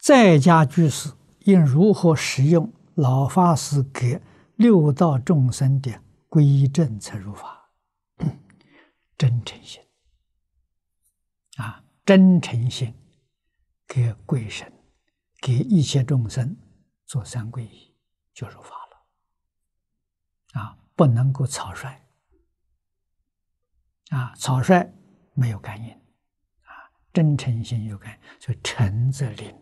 在家居士应如何使用老法师给六道众生的皈依正策入法？真诚心啊，真诚心给鬼神、给一切众生做三皈依就入法了。啊，不能够草率啊，草率没有感应啊，真诚心有感应，所以诚则灵。